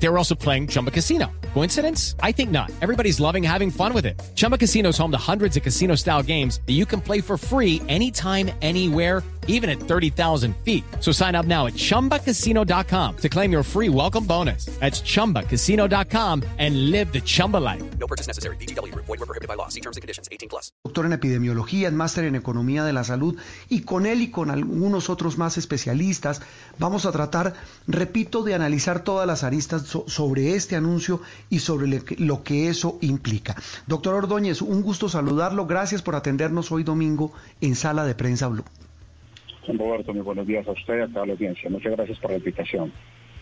They were also playing Chumba Casino. Coincidence? I think not. Everybody's loving having fun with it. Chumba Casino is home to hundreds of casino style games that you can play for free anytime, anywhere, even at 30,000 feet. So sign up now at chumbacasino.com to claim your free welcome bonus. That's chumbacasino.com and live the Chumba life. No purchase necessary. BGW. Void were prohibited by law. See terms and conditions. 18 plus. Doctor en epidemiología, es máster en economía de la salud y con él y con algunos otros más especialistas vamos a tratar, repito, de analizar todas las aristas so- sobre este anuncio y sobre le- lo que eso implica. Doctor Ordóñez, un gusto saludarlo. Gracias por atendernos hoy domingo en Sala de Prensa Blue. Roberto, muy buenos días a usted y a toda la audiencia. Muchas gracias por la invitación.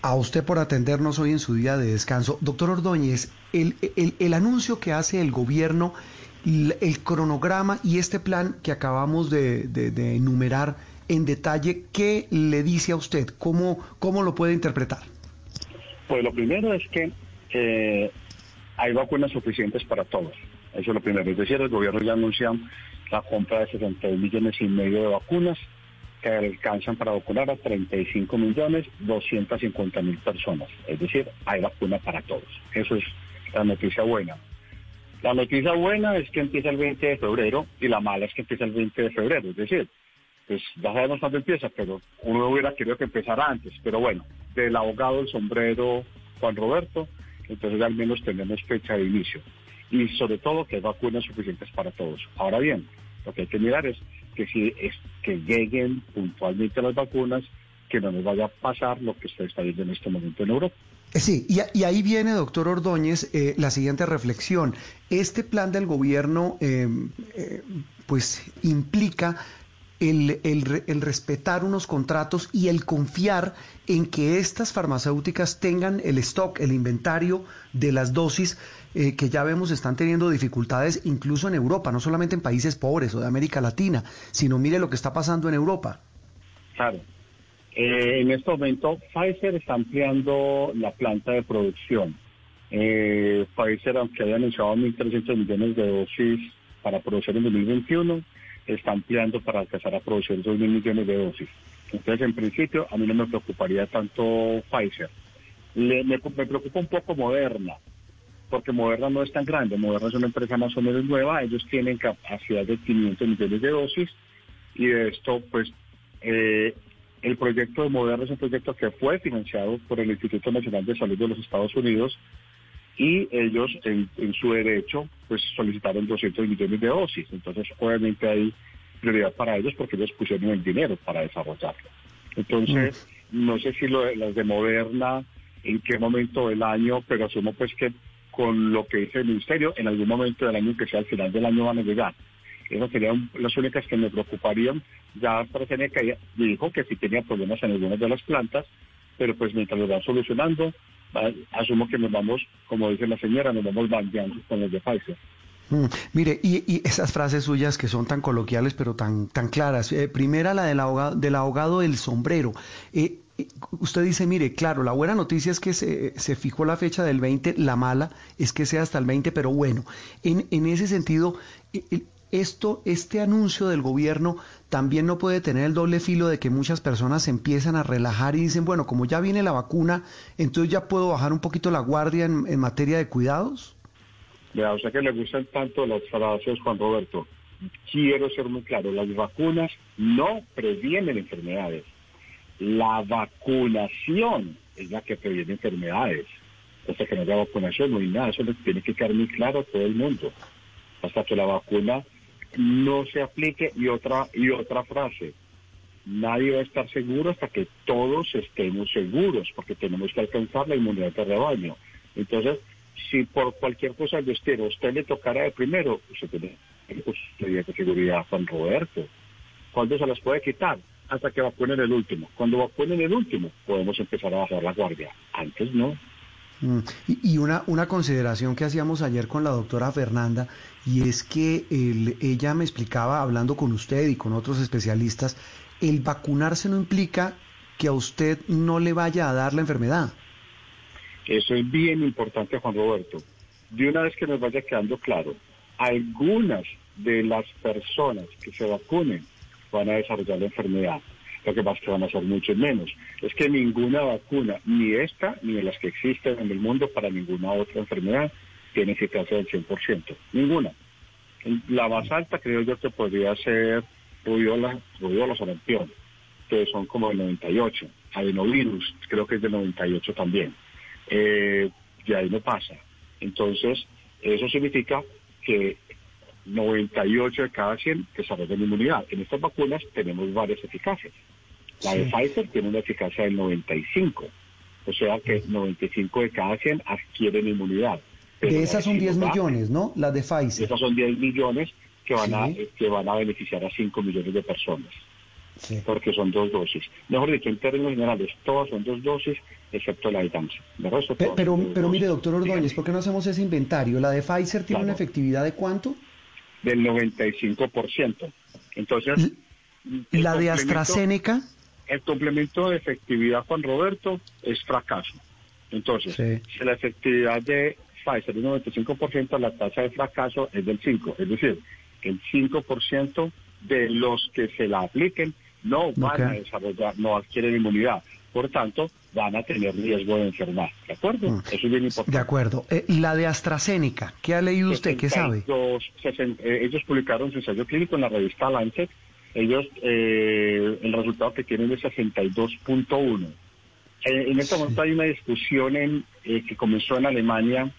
A usted por atendernos hoy en su día de descanso. Doctor Ordóñez, el, el- el anuncio que hace el gobierno, el cronograma y este plan que acabamos de, de- de enumerar en detalle, ¿qué le dice a usted? ¿Cómo, cómo lo puede interpretar? Pues lo primero es que eh, hay vacunas suficientes para todos. Eso es lo primero. Es decir, el gobierno ya anuncia la compra de 62 millones y medio de vacunas que alcanzan para vacunar a 35 millones 250 mil personas. Es decir, hay vacuna para todos. Eso es la noticia buena. La noticia buena es que empieza el 20 de febrero y la mala es que empieza el 20 de febrero. Es decir, pues ya sabemos cuándo empieza, pero uno hubiera querido que empezara antes. Pero bueno, del abogado el sombrero Juan Roberto, entonces al menos tenemos fecha de inicio. Y sobre todo que hay vacunas suficientes para todos. Ahora bien, lo que hay que mirar es que si es que lleguen puntualmente las vacunas, que no nos vaya a pasar lo que usted está viendo en este momento en Europa. Eh, Sí, y, ahí viene, doctor Ordóñez, eh, la siguiente reflexión. Este plan del gobierno, eh, pues, implica el, el el respetar unos contratos y el confiar en que estas farmacéuticas tengan el stock, el inventario de las dosis eh, que ya vemos están teniendo dificultades incluso en Europa, no solamente en países pobres o de América Latina, sino mire lo que está pasando en Europa. Claro. Eh, en este momento, Pfizer está ampliando la planta de producción. Eh, Pfizer, aunque haya anunciado 1.300 millones de dosis para producir en 2021, está ampliando para alcanzar a producir 2.000 millones de dosis. Entonces, en principio, a mí no me preocuparía tanto Pfizer. Le- me, me preocupa un poco Moderna, porque Moderna no es tan grande. Moderna es una empresa más o menos nueva. Ellos tienen capacidad de 500 millones de dosis y de esto, pues, eh, el proyecto de Moderna es un proyecto que fue financiado por el Instituto Nacional de Salud de los Estados Unidos y ellos, en, en su derecho, pues solicitaron 200 millones de dosis. Entonces, obviamente hay prioridad para ellos porque ellos pusieron el dinero para desarrollarlo. Entonces, no sé si lo de- las de Moderna, en qué momento del año, pero asumo pues que con lo que dice el Ministerio, en algún momento del año, que sea al final del año, van a llegar. Esas serían las únicas que me preocuparían. Ya AstraZeneca dijo que sí tenía problemas en algunas de las plantas, pero pues mientras lo van solucionando, asumo que nos vamos, como dice la señora, nos vamos bandeando con los de Pfizer. Mm, Mire, y, y esas frases suyas que son tan coloquiales pero tan, tan claras. Eh, primera, la del abogado del, ahogado del sombrero. Eh, eh, usted dice, mire, claro, la buena noticia es que se, se fijó la fecha del 20, la mala es que sea hasta el 20, pero bueno, en, en ese sentido, eh, esto, este anuncio del gobierno también no puede tener el doble filo de que muchas personas se empiezan a relajar y dicen, bueno, como ya viene la vacuna, entonces ya puedo bajar un poquito la guardia en, materia de cuidados. Vea, o sea que le gustan tanto las frases, Juan Roberto. Quiero ser muy claro, las vacunas no previenen enfermedades. La vacunación es la que previene enfermedades. Hasta que no haya vacunación no hay nada, eso tiene que quedar muy claro a todo el mundo. Hasta que la vacuna no se aplique y otra y otra frase. Nadie va a estar seguro hasta que todos estemos seguros, porque tenemos que alcanzar la inmunidad de rebaño. Entonces, si por cualquier cosa destino a usted le tocara de primero, usted tiene de seguridad, Juan Roberto. ¿Cuándo se las puede quitar? Hasta que vacunen el último. Cuando vacunen el último, podemos empezar a bajar la guardia. Antes no. Mm, Y, una, una consideración que hacíamos ayer con la doctora Fernanda, y es que el- ella me explicaba, hablando con usted y con otros especialistas, el vacunarse no implica que a usted no le vaya a dar la enfermedad. Eso es bien importante, Juan Roberto. De una vez que nos vaya quedando claro, algunas de las personas que se vacunen van a desarrollar la enfermedad. Que pasa es que van a ser muchos menos. Es que ninguna vacuna, ni esta, ni de las que existen en el mundo para ninguna otra enfermedad, tiene eficacia del 100%. Ninguna. La más alta creo yo que podría ser rubiola, rubiola sarampión, que son como el 98. Adenovirus, creo que es del 98 también. Eh, y ahí no pasa. Entonces, eso significa que 98 de cada 100 desarrollan inmunidad. En estas vacunas tenemos varias eficacias. La de Pfizer tiene una eficacia del 95, o sea que 95 de cada 100 adquieren inmunidad. de esas son 10 millones, ¿no? Las de Pfizer. Esas son 10 millones que van, a, que van a beneficiar a 5 millones de personas. Porque son dos dosis. Mejor dicho, en términos generales, todas son dos dosis, excepto la de Janssen. pero, pero, pero mire, doctor Ordóñez, ¿por qué no hacemos ese inventario? ¿La de Pfizer tiene una efectividad de cuánto? Del 95%. Entonces... ¿La de AstraZeneca? El complemento de efectividad, Juan Roberto, es fracaso. Entonces, si la efectividad de Pfizer es del 95%, la tasa de fracaso es del 5%. Es decir, el 5% de los que se la apliquen no van a desarrollar, no adquieren inmunidad. Por tanto, van a tener riesgo de enfermar. ¿De acuerdo? Mm. Eso es bien importante. De acuerdo. Eh, la de AstraZeneca, ¿qué ha leído usted? ¿Qué sabe? Eh, ellos publicaron su ensayo clínico en la revista Lancet. Ellos, eh, el resultado que tienen es 62.1. en este momento hay una discusión en, que comenzó en Alemania,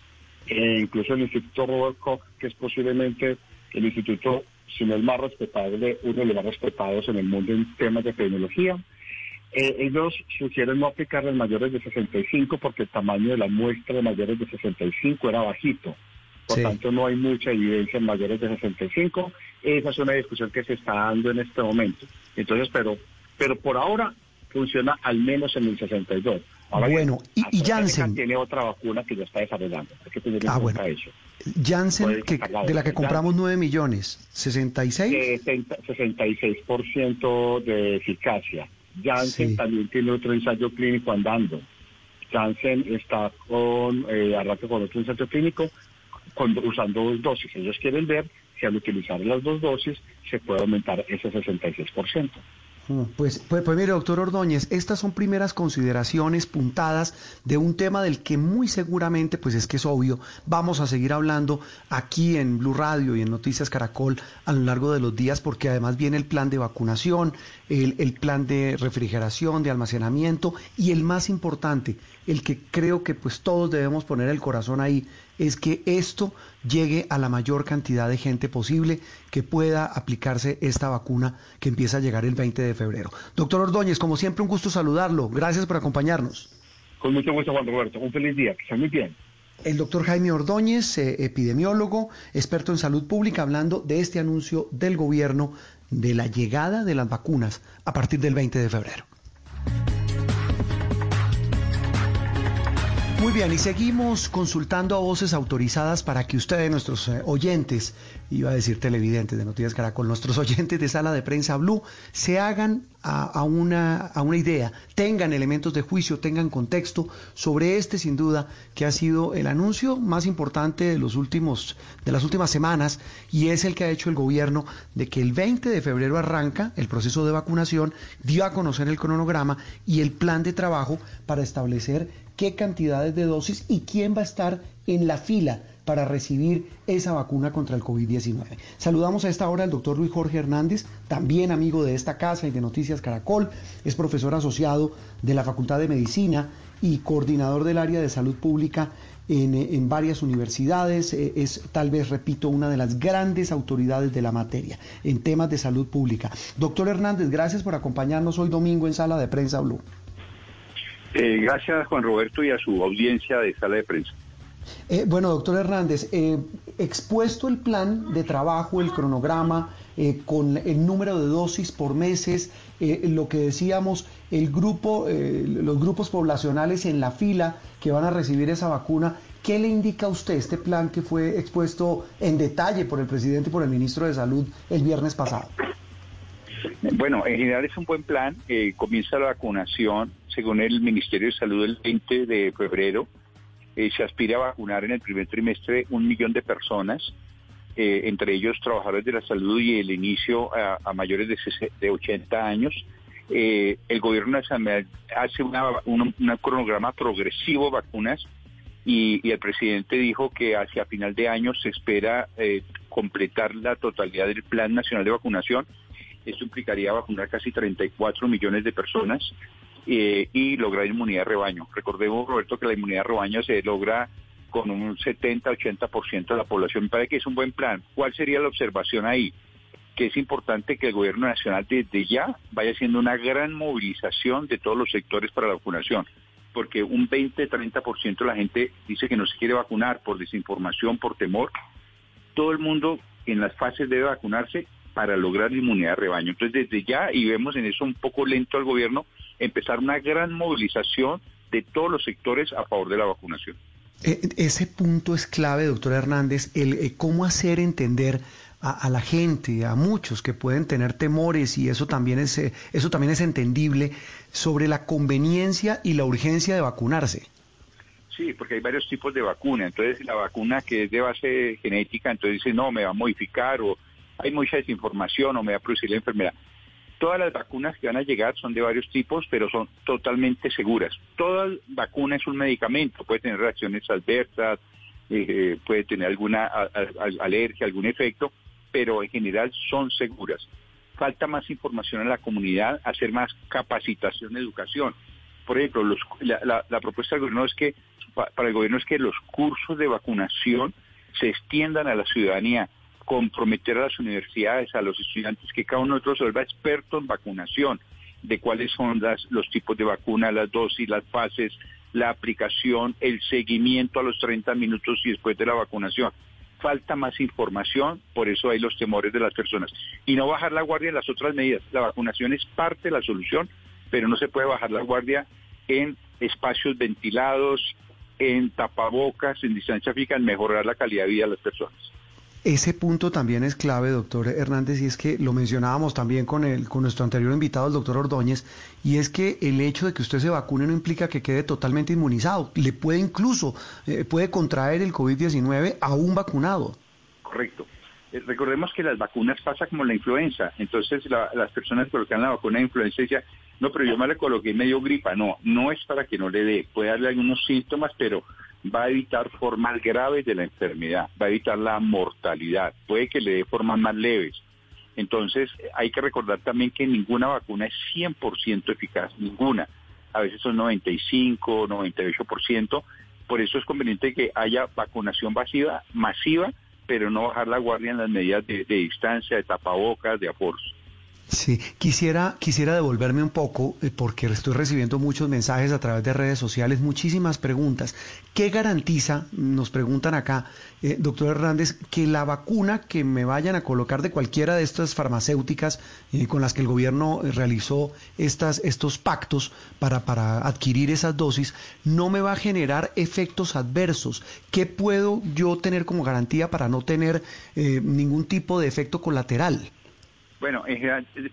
incluso el Instituto Robert Koch, que es posiblemente el instituto si no el más respetable, uno de los más respetados en el mundo en temas de tecnología. Eh, ellos sugieren no aplicar los mayores de 65 porque el tamaño de la muestra de mayores de 65 era bajito. Por tanto, no hay mucha evidencia en mayores de 65. Esa es una discusión que se está dando en este momento. Entonces, pero, pero por ahora funciona al menos en el 62. Ahora bueno, y, y Janssen tiene otra vacuna que ya está desarrollando. Hay que tener en ah, cuenta eso. Janssen, que, de la que compramos 9 millones, ¿66? 66% de eficacia. Janssen también tiene otro ensayo clínico andando. Janssen está con, eh, con otro ensayo clínico usando dos dosis. Ellos quieren ver si al utilizar las dos dosis se puede aumentar ese 66%. Mm, pues, pues, pues, mire, doctor Ordóñez, estas son primeras consideraciones puntadas de un tema del que muy seguramente, pues es que es obvio, vamos a seguir hablando aquí en Blue Radio y en Noticias Caracol a lo largo de los días, porque además viene el plan de vacunación, el, el plan de refrigeración, de almacenamiento y el más importante, el que creo que pues todos debemos poner el corazón ahí, es que esto llegue a la mayor cantidad de gente posible que pueda aplicarse esta vacuna que empieza a llegar el 20 de febrero. Doctor Ordóñez, como siempre, un gusto saludarlo. Gracias por acompañarnos. Con mucho gusto, Juan Roberto. Un feliz día. Que esté muy bien. El doctor Jaime Ordóñez, eh, epidemiólogo, experto en salud pública, hablando de este anuncio del gobierno de la llegada de las vacunas a partir del 20 de febrero. Bien, y seguimos consultando a voces autorizadas para que ustedes, nuestros eh, oyentes, iba a decir televidentes de Noticias Caracol, nuestros oyentes de Sala de Prensa Blue, se hagan a, una, a una idea, tengan elementos de juicio, tengan contexto sobre este, sin duda, que ha sido el anuncio más importante de, los últimos, de las últimas semanas y es el que ha hecho el gobierno de que el 20 de febrero arranca el proceso de vacunación, dio a conocer el cronograma y el plan de trabajo para establecer qué cantidades de dosis y quién va a estar en la fila para recibir esa vacuna contra el COVID-19. Saludamos a esta hora al doctor Luis Jorge Hernández, también amigo de esta casa y de Noticias Caracol, es profesor asociado de la Facultad de Medicina y coordinador del área de salud pública en, varias universidades, eh, es tal vez, repito, una de las grandes autoridades de la materia en temas de salud pública. Doctor Hernández, gracias por acompañarnos hoy domingo en Sala de Prensa Blue. Eh, gracias, Juan Roberto, y a su audiencia de sala de prensa. Eh, bueno, doctor Hernández, eh, expuesto el plan de trabajo, el cronograma, con el número de dosis por meses, lo que decíamos, el grupo, los grupos poblacionales en la fila que van a recibir esa vacuna, ¿qué le indica a usted este plan que fue expuesto en detalle por el presidente y por el ministro de Salud el viernes pasado? Bueno, en general es un buen plan. comienza la vacunación según el Ministerio de Salud, el 20 de febrero eh, se aspira a vacunar en el primer trimestre un millón de personas. eh, entre ellos trabajadores de la salud y el inicio a, mayores de, de 80 años. Eh, el gobierno nacional hace un cronograma progresivo de vacunas y, el presidente dijo que hacia final de año se espera completar la totalidad del Plan Nacional de Vacunación. Esto implicaría vacunar casi 34 millones de personas eh, y lograr inmunidad de rebaño. Recordemos, Roberto, que la inmunidad de rebaño se logra con un 70-80% de la población. Me parece que es un buen plan. ¿Cuál sería la observación ahí? Que es importante que el gobierno nacional desde ya vaya haciendo una gran movilización de todos los sectores para la vacunación porque un 20-30% de la gente dice que no se quiere vacunar por desinformación, por temor. Todo el mundo en las fases debe vacunarse para lograr inmunidad de rebaño. Entonces, desde ya, y vemos en eso un poco lento al gobierno, empezar una gran movilización de todos los sectores a favor de la vacunación. Eh, ese punto es clave, doctor Hernández, el eh, cómo hacer entender a, la gente, a muchos que pueden tener temores y eso también es eh, eso también es entendible sobre la conveniencia y la urgencia de vacunarse. Sí, porque hay varios tipos de vacuna. Entonces, la vacuna que es de base genética, entonces dice, no, me va a modificar o hay mucha desinformación o me va a producir la enfermedad. Todas las vacunas que van a llegar son de varios tipos, pero son totalmente seguras. Toda vacuna es un medicamento, puede tener reacciones adversas, eh, eh, puede tener alguna alergia, algún efecto, pero en general son seguras. Falta más información en la comunidad, hacer más capacitación, educación. Por ejemplo, la, propuesta del gobierno es que, para el gobierno es que los cursos de vacunación se extiendan a la ciudadanía, comprometer a las universidades, a los estudiantes, que cada uno de nosotros se vuelva experto en vacunación, de cuáles son los tipos de vacuna, las dosis, las fases, la aplicación, el seguimiento a los 30 minutos y después de la vacunación falta más información, por eso hay los temores de las personas. Y no bajar la guardia en las otras medidas. La vacunación es parte de la solución, pero no se puede bajar la guardia en espacios ventilados, en tapabocas, en distancia física, en mejorar la calidad de vida de las personas. Ese punto también es clave, doctor Hernández, y es que lo mencionábamos también con, el, con nuestro anterior invitado, el doctor Ordóñez, y es que el hecho de que usted se vacune no implica que quede totalmente inmunizado. Le puede incluso, eh, puede contraer el COVID-19 aún vacunado. Correcto. Eh, recordemos que las vacunas pasa como la influenza. Entonces las personas colocan la vacuna de influenza y no, pero yo me la coloqué medio gripa. No, no es para que no le dé. Puede darle algunos síntomas, pero va a evitar formas graves de la enfermedad, va a evitar la mortalidad, puede que le dé formas más leves. Entonces hay que recordar también que ninguna vacuna es 100% eficaz, ninguna. A veces son 95, 98%. Por eso es conveniente que haya vacunación masiva, masiva pero no bajar la guardia en las medidas de, de distancia, de tapabocas, de aforos. Sí, quisiera, quisiera devolverme un poco eh, porque estoy recibiendo muchos mensajes a través de redes sociales, muchísimas preguntas. ¿Qué garantiza, nos preguntan acá, eh, doctor Hernández, que la vacuna que me vayan a colocar de cualquiera de estas farmacéuticas eh, con las que el gobierno realizó estas, estos pactos para, para adquirir esas dosis no me va a generar efectos adversos? ¿Qué puedo yo tener como garantía para no tener ningún tipo de efecto colateral? Bueno,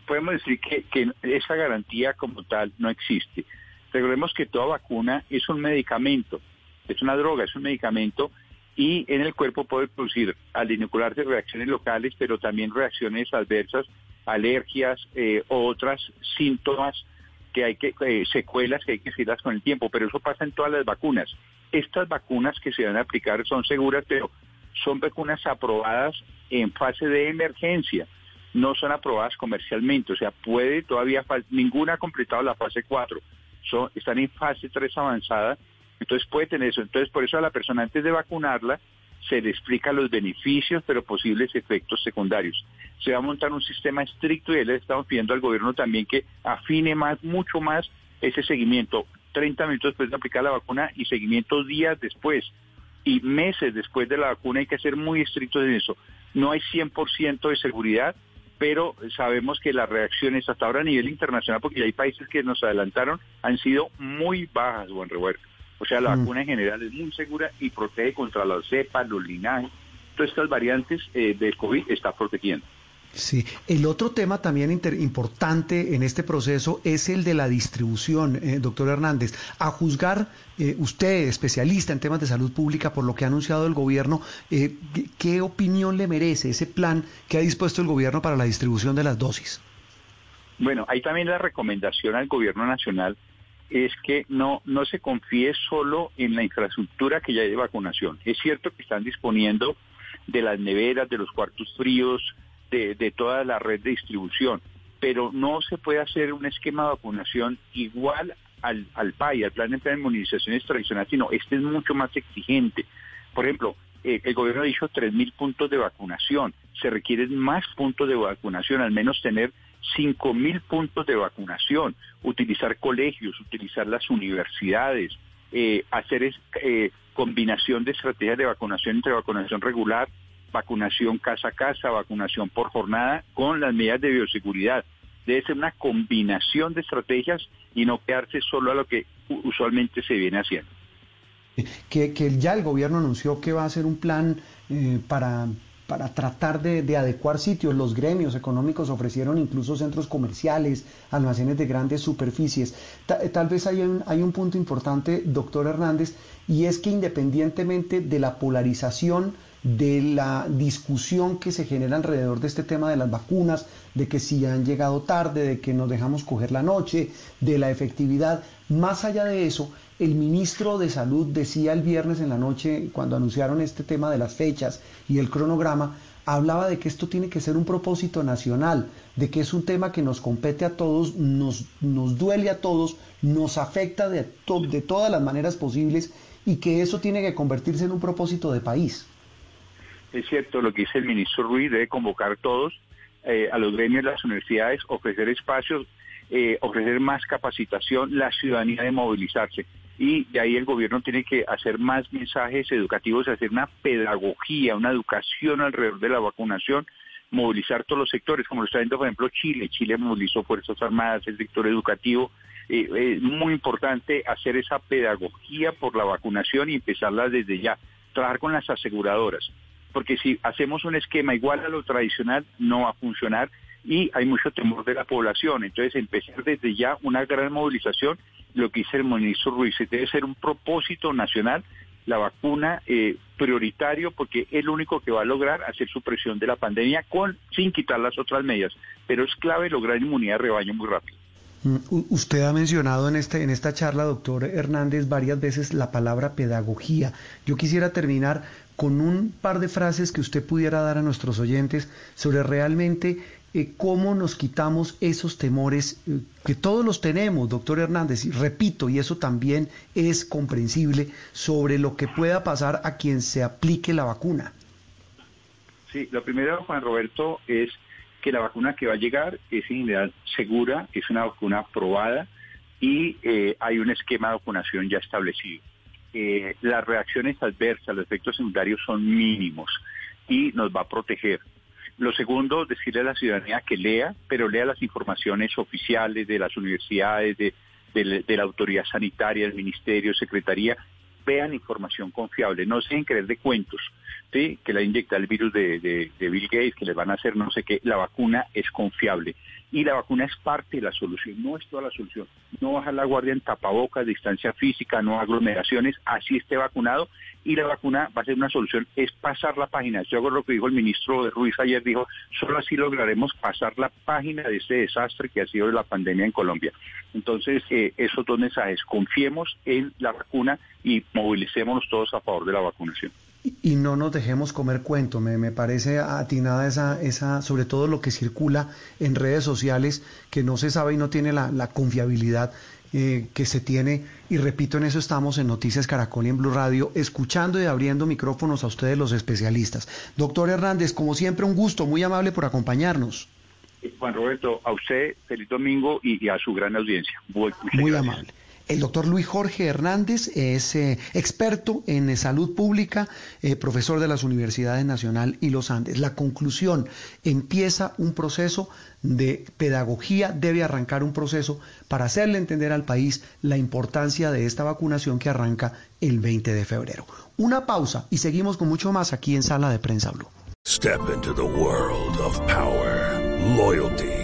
podemos decir que, esa garantía como tal no existe. Recordemos que toda vacuna es un medicamento, es una droga, es un medicamento y en el cuerpo puede producir al inocularse reacciones locales, pero también reacciones adversas, alergias eh, otras síntomas que hay que, eh, secuelas que hay que seguirlas con el tiempo, pero eso pasa en todas las vacunas. Estas vacunas que se van a aplicar son seguras, pero son vacunas aprobadas en fase de emergencia no son aprobadas comercialmente, o sea, puede todavía, ninguna ha completado la fase 4, son, están en fase 3 avanzada, entonces puede tener eso. Entonces, por eso a la persona antes de vacunarla se le explica los beneficios, pero posibles efectos secundarios. Se va a montar un sistema estricto y le estamos pidiendo al gobierno también que afine más, mucho más ese seguimiento. 30 minutos después de aplicar la vacuna y seguimiento días después y meses después de la vacuna hay que ser muy estrictos en eso. No hay 100% de seguridad, pero sabemos que las reacciones hasta ahora a nivel internacional, porque ya hay países que nos adelantaron, han sido muy bajas, buen revuelto. O sea, la mm. vacuna en general es muy segura y protege contra las cepas, los linajes. Todas estas variantes eh, del COVID está protegiendo. Sí, el otro tema también importante en este proceso es el de la distribución, eh, doctor Hernández. A juzgar eh, usted, especialista en temas de salud pública, por lo que ha anunciado el gobierno, eh, ¿qué opinión le merece ese plan que ha dispuesto el gobierno para la distribución de las dosis? Bueno, hay también la recomendación al gobierno nacional es que no, no se confíe solo en la infraestructura que ya hay de vacunación. Es cierto que están disponiendo de las neveras, de los cuartos fríos, de, toda la red de distribución, pero no se puede hacer un esquema de vacunación igual al, al PAI, al Plan de Inmunizaciones Tradicional, sino este es mucho más exigente. Por ejemplo, eh, el gobierno ha dicho 3.000 puntos de vacunación. Se requieren más puntos de vacunación, al menos tener 5.000 puntos de vacunación, utilizar colegios, utilizar las universidades, eh, hacer eh, combinación de estrategias de vacunación entre vacunación regular vacunación casa a casa, vacunación por jornada, con las medidas de bioseguridad. Debe ser una combinación de estrategias y no quedarse solo a lo que usualmente se viene haciendo. Que, ya el gobierno anunció que va a hacer un plan eh, para, para tratar de, adecuar sitios. Los gremios económicos ofrecieron incluso centros comerciales, almacenes de grandes superficies. tal vez hay un, hay un punto importante, doctor Hernández, y es que independientemente de la polarización de la discusión que se genera alrededor de este tema de las vacunas, de que si han llegado tarde, de que nos dejamos coger la noche, de la efectividad. Más allá de eso, el ministro de Salud decía el viernes en la noche, cuando anunciaron este tema de las fechas y el cronograma, hablaba de que esto tiene que ser un propósito nacional, de que es un tema que nos compete a todos, nos, nos duele a todos, nos afecta de, de todas las maneras posibles y que eso tiene que convertirse en un propósito de país es cierto lo que dice el ministro Ruiz, debe convocar todos eh, a los gremios de las universidades, ofrecer espacios, eh, ofrecer más capacitación, la ciudadanía de movilizarse. Y de ahí el gobierno tiene que hacer más mensajes educativos, hacer una pedagogía, una educación alrededor de la vacunación, movilizar todos los sectores, como lo está viendo, por ejemplo, Chile. Chile movilizó Fuerzas Armadas, el sector educativo. Eh, es muy importante hacer esa pedagogía por la vacunación y empezarla desde ya. Trabajar con las aseguradoras porque si hacemos un esquema igual a lo tradicional no va a funcionar y hay mucho temor de la población. Entonces, empezar desde ya una gran movilización, lo que dice el ministro Ruiz, debe ser un propósito nacional, la vacuna eh, prioritario, porque es lo único que va a lograr hacer supresión de la pandemia con sin quitar las otras medidas. Pero es clave lograr inmunidad de rebaño muy rápido. Mm, usted ha mencionado en, este, en esta charla, doctor Hernández, varias veces la palabra pedagogía. Yo quisiera terminar con un par de frases que usted pudiera dar a nuestros oyentes sobre realmente eh, cómo nos quitamos esos temores eh, que todos los tenemos, doctor Hernández, y repito, y eso también es comprensible, sobre lo que pueda pasar a quien se aplique la vacuna. Sí, lo primero, Juan Roberto, es que la vacuna que va a llegar es en general segura, es una vacuna aprobada y eh, hay un esquema de vacunación ya establecido. Eh, las reacciones adversas, los efectos secundarios son mínimos y nos va a proteger. Lo segundo, decirle a la ciudadanía que lea, pero lea las informaciones oficiales de las universidades, de, la autoridad sanitaria, del ministerio, secretaría, vean información confiable, no se dejen creer de cuentos, ¿sí? que la inyecta el virus de, de, Bill Gates, que les van a hacer no sé qué, la vacuna es confiable y la vacuna es parte de la solución, no es toda la solución. No bajar la guardia en tapabocas, distancia física, no aglomeraciones, así esté vacunado y la vacuna va a ser una solución, es pasar la página. Yo hago lo que dijo el ministro Ruiz ayer, dijo, solo así lograremos pasar la página de este desastre que ha sido la pandemia en Colombia. Entonces, eh, esos dos mensajes, confiemos en la vacuna y movilicémonos todos a favor de la vacunación y no nos dejemos comer cuento. Me, me, parece atinada esa, esa, sobre todo lo que circula en redes sociales, que no se sabe y no tiene la, la confiabilidad eh, que se tiene. Y repito, en eso estamos en Noticias Caracol y en Blue Radio, escuchando y abriendo micrófonos a ustedes los especialistas. Doctor Hernández, como siempre, un gusto, muy amable por acompañarnos. Juan Roberto, a usted, feliz domingo y, a su gran audiencia. muy amable. El doctor Luis Jorge Hernández es eh, experto en salud pública, eh, profesor de las Universidades Nacional y los Andes. La conclusión, empieza un proceso de pedagogía, debe arrancar un proceso para hacerle entender al país la importancia de esta vacunación que arranca el 20 de febrero. Una pausa y seguimos con mucho más aquí en Sala de Prensa Blue. Step into the world of power. loyalty,